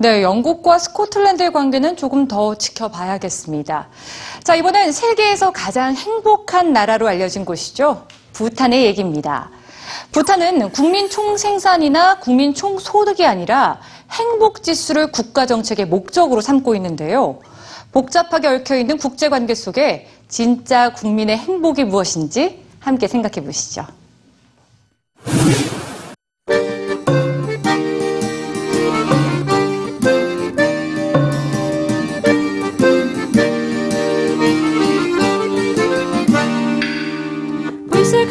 네, 영국과 스코틀랜드의 관계는 조금 더 지켜봐야겠습니다. 자, 이번엔 세계에서 가장 행복한 나라로 알려진 곳이죠. 부탄의 얘기입니다. 부탄은 국민 총생산이나 국민 총소득이 아니라 행복 지수를 국가 정책의 목적으로 삼고 있는데요. 복잡하게 얽혀 있는 국제 관계 속에 진짜 국민의 행복이 무엇인지 함께 생각해 보시죠.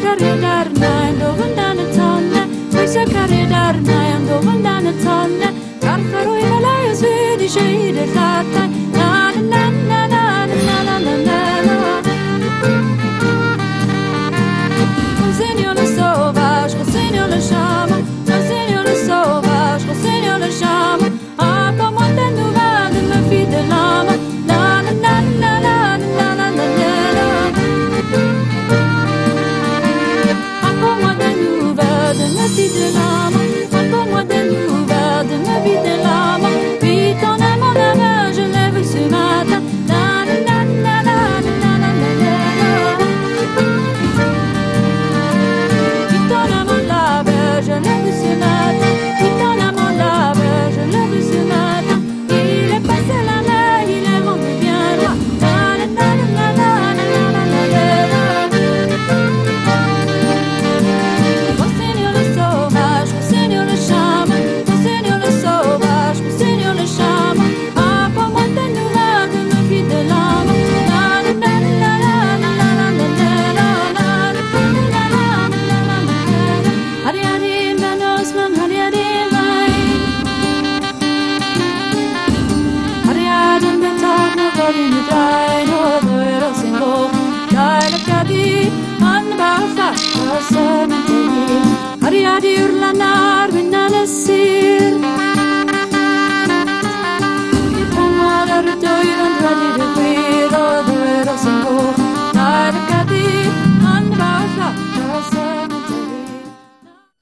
carredar mai dovon dan tonne poi sa carredar mai dovon dan tonne car feroi la la se di de fatta décidera. in the dine or the little single dine of Kathy on the battlefield.